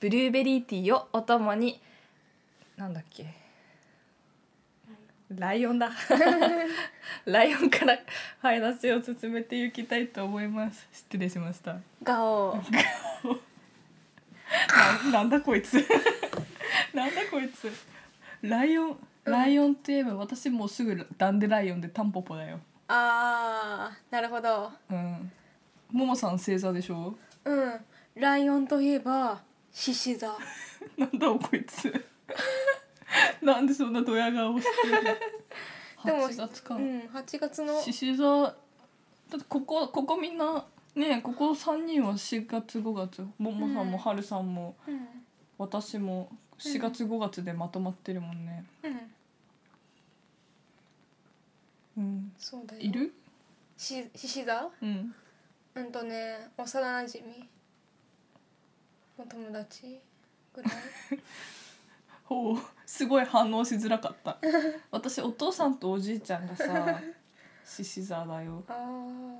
ブルーベリーティーをお供になんだっけ？ライオンだ。ライオンから話を進めていきたいと思います。失礼しました。ガオ。ななんだこいつ。なんだこいつ。ライオンライオンといえば私もうすぐダンデライオンでタンポポだよ。あーなるほど。うん。ももさん星座でしょ？うん。ライオンといえば獅子座。なんだこいつ。なんでそんなドヤ顔してる でも8月か。うん8月の。獅子座。だってここここみんなねここ3人は4月5月。ももさんもうん。はるさんもうん。私も4月5月でまとまってるもんね。うん。うん。そうだよ。いる？し獅子座？うん。うんとね幼なじみお友達ぐらい？ほうすごい反応しづらかった。私お父さんとおじいちゃんがさ獅子座だよ。ああ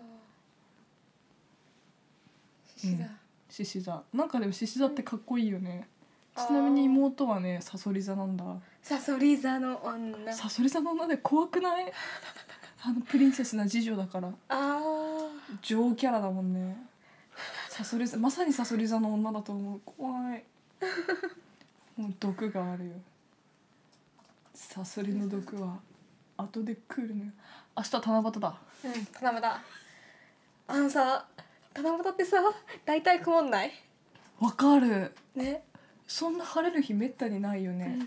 獅子座、獅子座。なんかでも獅子座ってかっこいいよね。ちなみに妹はねさそり座なんだ。さそり座の女。さそり座の女で怖くない？あのプリンセスな次女だから。あ女王キャラだもんねさそり座まさにさそり座の女だと思う。怖い。もう毒があるよ。さそりの毒は後で来るのよ。明日七夕だ。あうん七夕。あのさ七夕ってさ大体曇んない？わかる。ね。そんな晴れる日めったにないよね、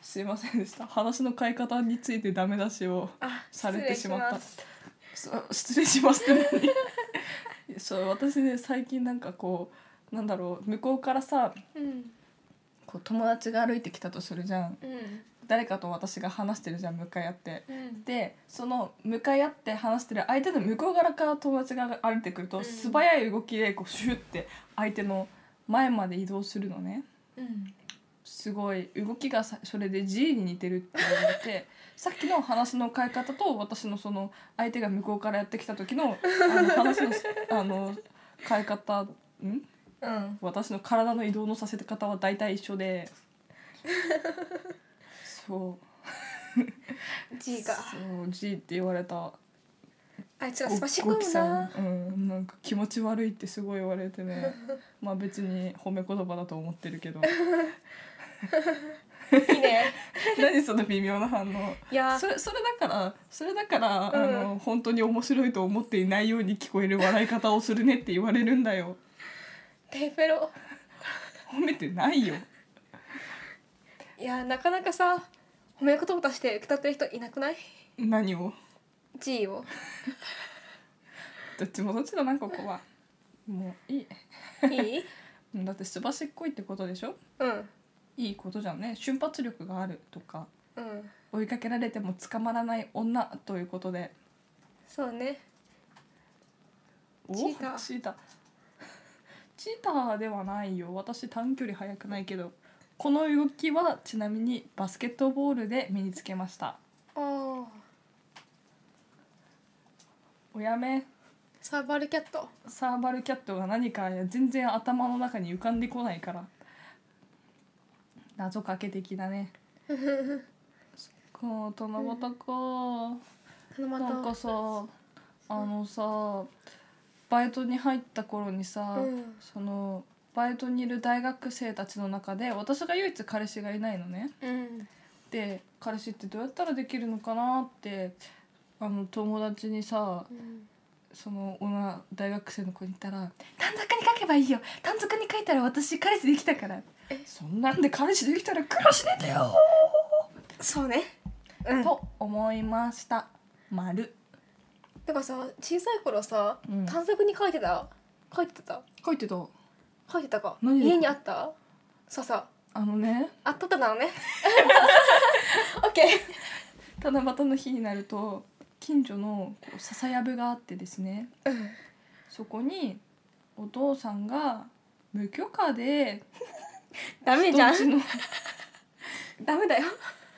すいませんでした。話の変え方についてダメ出しをあされてしまった。失礼しそう 失礼しますって何？そう私ね最近なんかこうなんだろう向こうからさうん。こう友達が歩いてきたとするじゃん。うん。誰かと私が話してるじゃん向かい合って。うん。でその向かい合って話してる相手の向こう側から友達が歩いてくると、うん。素早い動きでこうシュッて相手の前まで移動するのね。うんすごい動きがさそれで G に似てるって言われて さっきの話の変え方と私のその相手が向こうからやってきた時のあの話の あの変え方ん？うん。私の体の移動のさせ方は大体一緒で。そう。G が。そう G って言われた。あいつがスパシご込むな。うんなんか気持ち悪いってすごい言われてね。まあ別に褒め言葉だと思ってるけど いいね。何その微妙な反応。いや。それそれだからそれだから、うん。あの本当に面白いと思っていないように聞こえる笑い方をするねって言われるんだよ。テーペロ。褒めてないよ。いやなかなかさ褒め言葉として受け取ってる人いなくない？何を？G を。どっちもどっちだなここは。もういい。いい？だってすばしっこいってことでしょ？うんいいことじゃんね。瞬発力があるとかうん。追いかけられても捕まらない女ということで。そうね。お？チーター。チーター。チーターではないよ。私短距離速くないけど。この動きはちなみにバスケットボールで身につけました。ああおやめ。サーバルキャット。サーバルキャットが何か全然頭の中に浮かんでこないから謎かけ的だね。そっか七夕か。七夕。なんかさあのさバイトに入った頃にさ、うん。そのバイトにいる大学生たちの中で私が唯一彼氏がいないのね。うん。で彼氏ってどうやったらできるのかなってあの友達にさうんその女大学生の子に言ったら「短冊に書けばいいよ。短冊に書いたら私彼氏できたから」そんなんで彼氏できたら苦労しねえんだよ、そうね。うん。と思いました。丸。だからさ小さい頃さ、うん。短冊に書いてた？書いてた？書いてた。書いてたか。何で家にあった？そうそうあのね。あ撮ってたのね。オッケー。七夕の日になると近所のこう笹やぶがあってですねうん。そこにお父さんが無許可で ダメじゃん。人んちの。ダメだよ。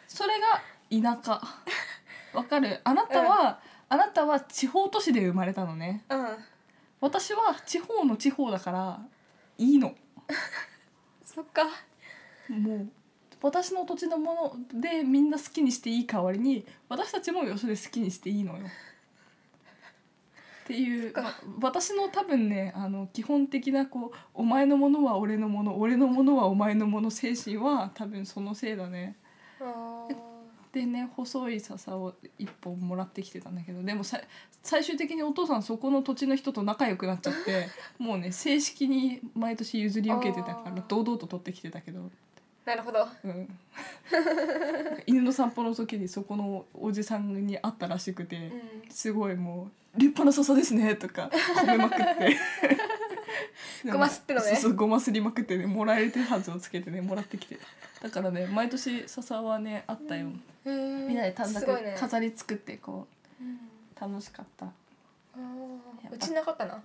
それが田舎。わかる？あなたは、あなたは地方都市で生まれたのね。うん。私は地方の地方だからいいの。そっか。もう私の土地のものでみんな好きにしていい代わりに私たちもよそで好きにしていいのよ。っていう、かま私の多分ねあの基本的なこう「お前のものは俺のもの俺のものはお前のもの」精神は多分そのせいだね。あでね細い笹を一本もらってきてたんだけどでもさ最終的にお父さんそこの土地の人と仲良くなっちゃってもうね正式に毎年譲り受けてたから堂々と取ってきてたけど。なるほど。うん、犬の散歩の時にそこのおじさんに会ったらしくて、うん。すごいもう「立派な笹ですね」とか褒めまくって。ごますってのね。そうそうごますりまくってねもらえる手はずをつけてねもらってきて。だからね毎年笹はねあったよ、へーみんなで短冊すごいね。飾り作ってこうん。う楽しかった。あー。うちなかったな。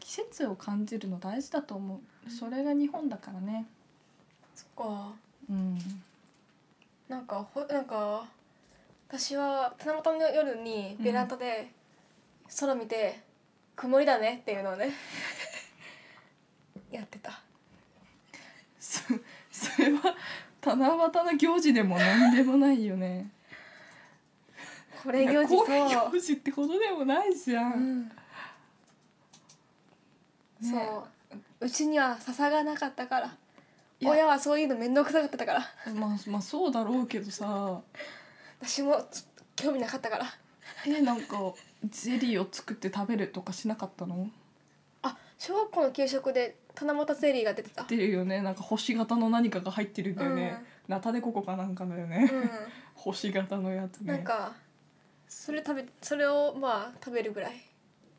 季節を感じるの大事だと思う。それが日本だからねそっか。うん。なんかほなんか私は七夕の夜にベランダで空見て「曇りだね」っていうのをね やってた。そそれは七夕の行事でも何でもないよね。これ行事そう。行事ってほどでもないじゃん、うん。そう。うちには笹がなかったから親はそういうの面倒くさかったから。まあまあそうだろうけどさ。私も興味なかったから。えなんかゼリーを作って食べるとかしなかったの？あ小学校の給食で七夕ゼリーが出てた。っていうよね。なんか星型の何かが入ってるんだよね、ナタデココかなんかだよね、う 星型のやつんね。なんかそれ食べそれをまあ食べるぐらい。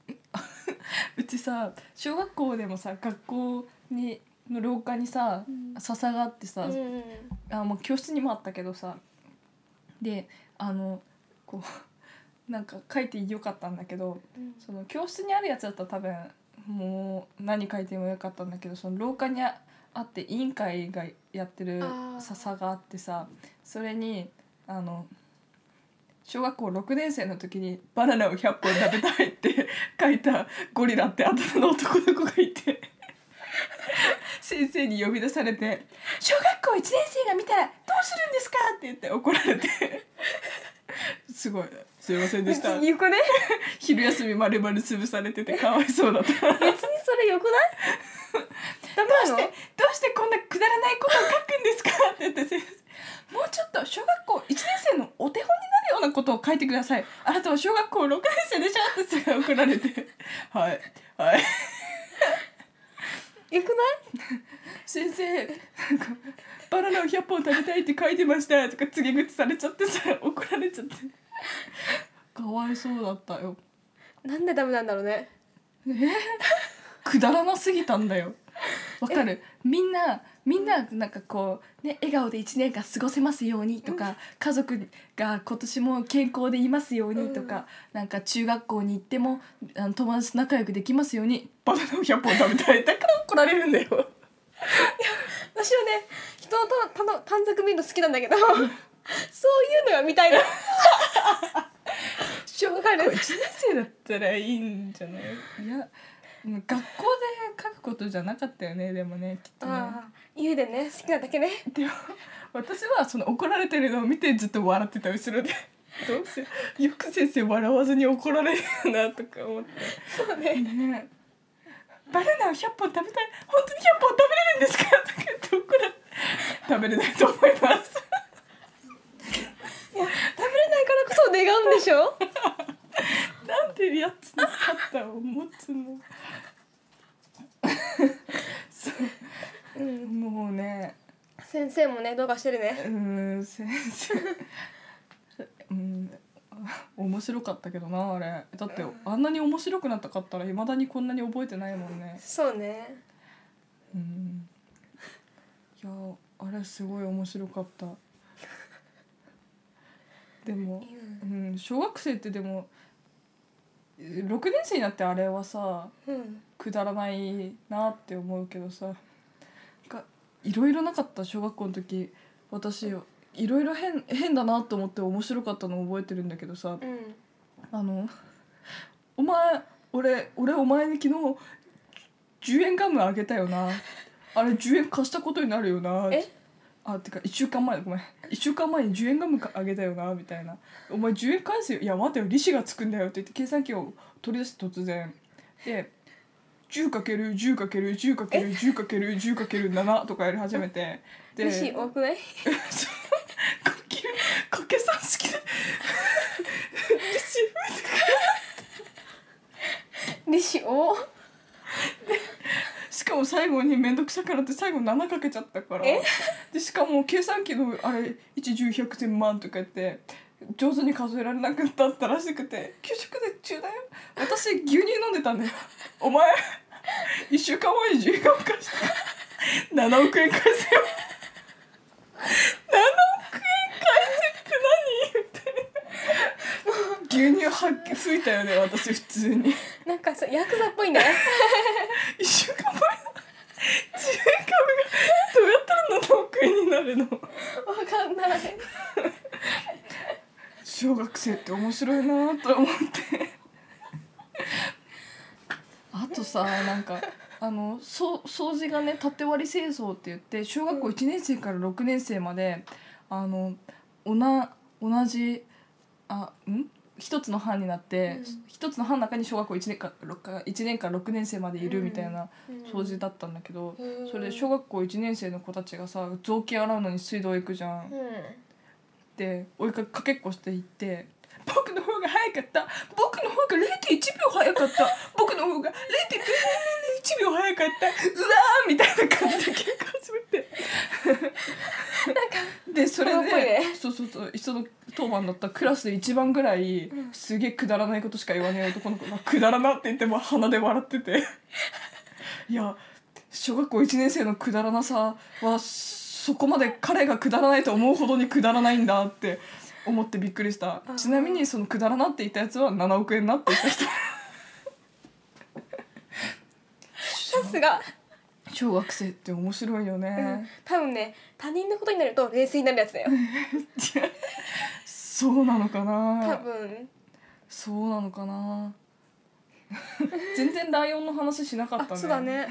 うちさ小学校でもさ学校にの廊下にさ、うん。笹があってさ、うんあもう教室にもあったけどさであのこう なんか書いてよかったんだけどうん。その教室にあるやつだったら多分もう何書いてもよかったんだけどその廊下にああって委員会がやってるあー。笹があってさそれにあの小学校6年生の時に「バナナを100本食べたい」って 書いたゴリラって頭の男の子がいて先生に呼び出されて「小学校1年生が見たらどうするんですか?」って言って怒られて。すごい「すいませんでした」よくね昼休み丸々潰されててかわいそうだった。どう別にそれよくないダメなのしてどうしてこんなくだらないことを書くんですかって言って先生 もうちょっと小学校1年生のお手本になるようなことを書いてください。あなたは小学校6年生でしょってすごい怒られて。はい。はいよくない？先生なんかバナナを100本食べたいって書いてました。とか告げ口されちゃってさ怒られちゃって。かわいそうだったよ。なんでダメなんだろうね。くだらなすぎたんだよ。わかる？みんなみんななんかこうね笑顔で1年間過ごせますようにとか、家族が今年も健康でいますようにとか、なんか中学校に行ってもあの友達と仲良くできますようにバナナを100本食べたいだから怒られるんだよ。私はね人のたた短冊見るの好きなんだけどそういうのが見たい な小学校1年生だったらいいんじゃない？いや学校で書くことじゃなかったよねでもねきっとね。ああ家でね好きなだけね。でも私はその怒られてるのを見てずっと笑ってた後ろで。どうせよく先生笑わずに怒られるよなとか思って。そうね。ね。バナナを100本食べたい。本当に100本食べれるんですか？とか言って怒られ食べれないと思います。いや食べれないからこそ願うんでしょ？なんでやつの肩を持つのそううん。もうね。先生もね動画してるうね。ーん先生。うん。面白かったけどなあれ。だってあんなに面白くなったかったらいまだにこんなに覚えてないもんね。そうね。うん。やあれすごい面白かった。でも、うん、小学生ってでも6年生になってあれはさうん。くだらないなって思うけどさいろいろなかった小学校の時私いろいろ変変だなと思って面白かったのを覚えてるんだけどさうん。あの「お前俺俺お前に昨日10円ガムあげたよな。あれ10円貸したことになるよな」え？あてか1週間前ごめん。1週間前に10円ガムかあげたよなみたいな「お前10円返すよ。いや待てよ。利子がつくんだよ」って言って計算機を取り出して突然。で 10×10×10×10×10×7 とかやり始めて。で利子多くない？け算式で。利子利子多しかも最後に面倒くさからって最後7かけちゃったから。え？でしかも計算機のあれ110100100万とか言って上手に数えられなくなったらしくて。給食で中だよ。私牛乳飲んでたんだよ。お前1週間前に10円貸した7億円返せよ。7億円返せって何？言って。牛乳はっ吹いたよね私普通に。なんかさヤクザっぽいね。一週間前の10円株がどうやったら7億円になるの？わかんない。小学生って面白いなと思って。あとさなんかあのそ掃除がね縦割り清掃って言って小学校1年生から6年生まであのおな同じあん？一つの班になって、うん。一つの班の中に小学校1年か6か1年から6年生までいるみたいなうん。掃除だったんだけど、うん。それで小学校1年生の子たちがさ雑巾洗うのに水道行くじゃん。うん。で追いかかけっこしていって「僕の方が早かった。僕の方が0.1秒早かった。僕の方が0.001秒早かった。うわー!」みたいな感じで喧嘩始めて。でそれ子供っぽいで、ねそうそうそう一緒の当番だったクラスで一番ぐらい、うん。すげえくだらないことしか言わない男の子が「くだらな」って言っても鼻で笑ってて。いや小学校1年生のくだらなさはそこまで彼がくだらないと思うほどにくだらないんだって思ってびっくりした。ちなみにそのくだらなって言ったやつは7億円なって言った人。さすが、小学生って面白いようん。ね、、多分ね他人のことになると冷静になるやつだよ。そうなのか多な分。そうなのかな。全然ライオンの話しなかったね。あそうだね。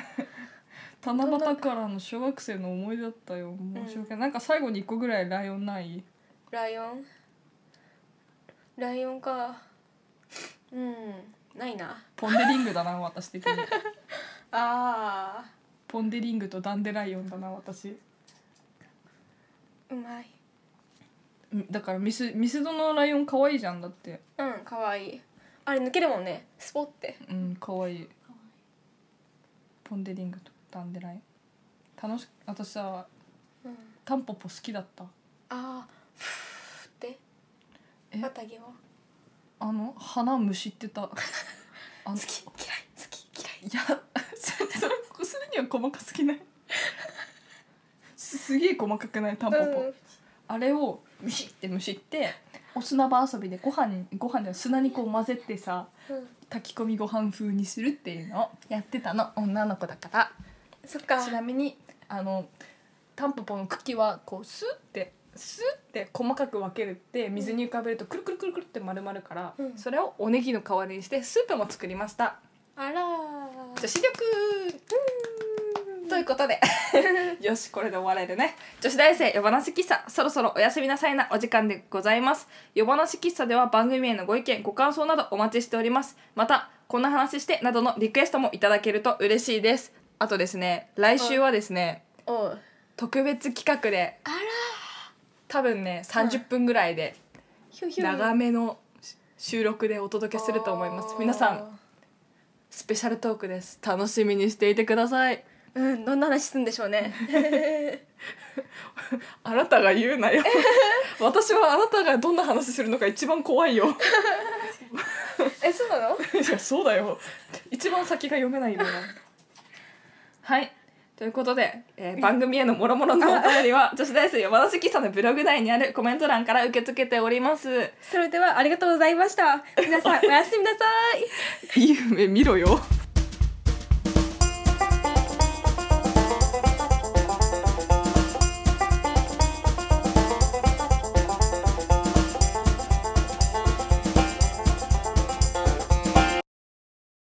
七夕からの小学生の思い出だったよ。申し訳ない、なんか最後に1個ぐらいライオンない？ライオン？ライオンか。うん。ないな。ポン・デ・リングだな私的に。あポン・デ・リングとダンデライオンだな私。ーうまい。うんだからミスミスドのライオン可愛いじゃんだって。うんかわい。いあれ抜けるもんね。スポって。うん可愛い。ポン・デ・リングとダンデライオン。楽し私さうん。タンポポ好きだった。ああ綿毛をあの花むしってた。あの好き嫌い好き嫌い。いやそそれこするには細かすぎないすすげえ細かくないタンポポ、うんあれをむしってむしってお砂場遊びでご飯にご飯じゃない砂にこう混ぜてさうん炊き込みご飯風にするっていうのをやってたの女の子だからそっかちなみにあのタンポポの茎はこうスッてスッて細かく分けるって水に浮かべるとくるくるくるくるって丸まるから、うん。それをおネギの代わりにしてスープも作りました。あらー。女子力。ということで よしこれで終われるね。女子大生夜話喫茶そろそろおやすみなさいなお時間でございます。夜話喫茶では番組へのご意見ご感想などお待ちしております。またこんな話してなどのリクエストもいただけると嬉しいです。あとですね来週はですね特別企画であら多分ね30分ぐらいで長めの収録でお届けすると思います。皆さんスペシャルトークです。楽しみにしていてください。うんどんな話するんでしょうね。あなたが言うなよ。私はあなたがどんな話するのか一番怖いよ。えそうなの？いやそうだよ。一番先が読めないよ。なはいとということで、えー番組への諸々の お便りは女子大生山梨喫茶のブログ内にあるコメント欄から受け付けております。それではありがとうございました。皆さん おやすみなさい。いい夢見ろよ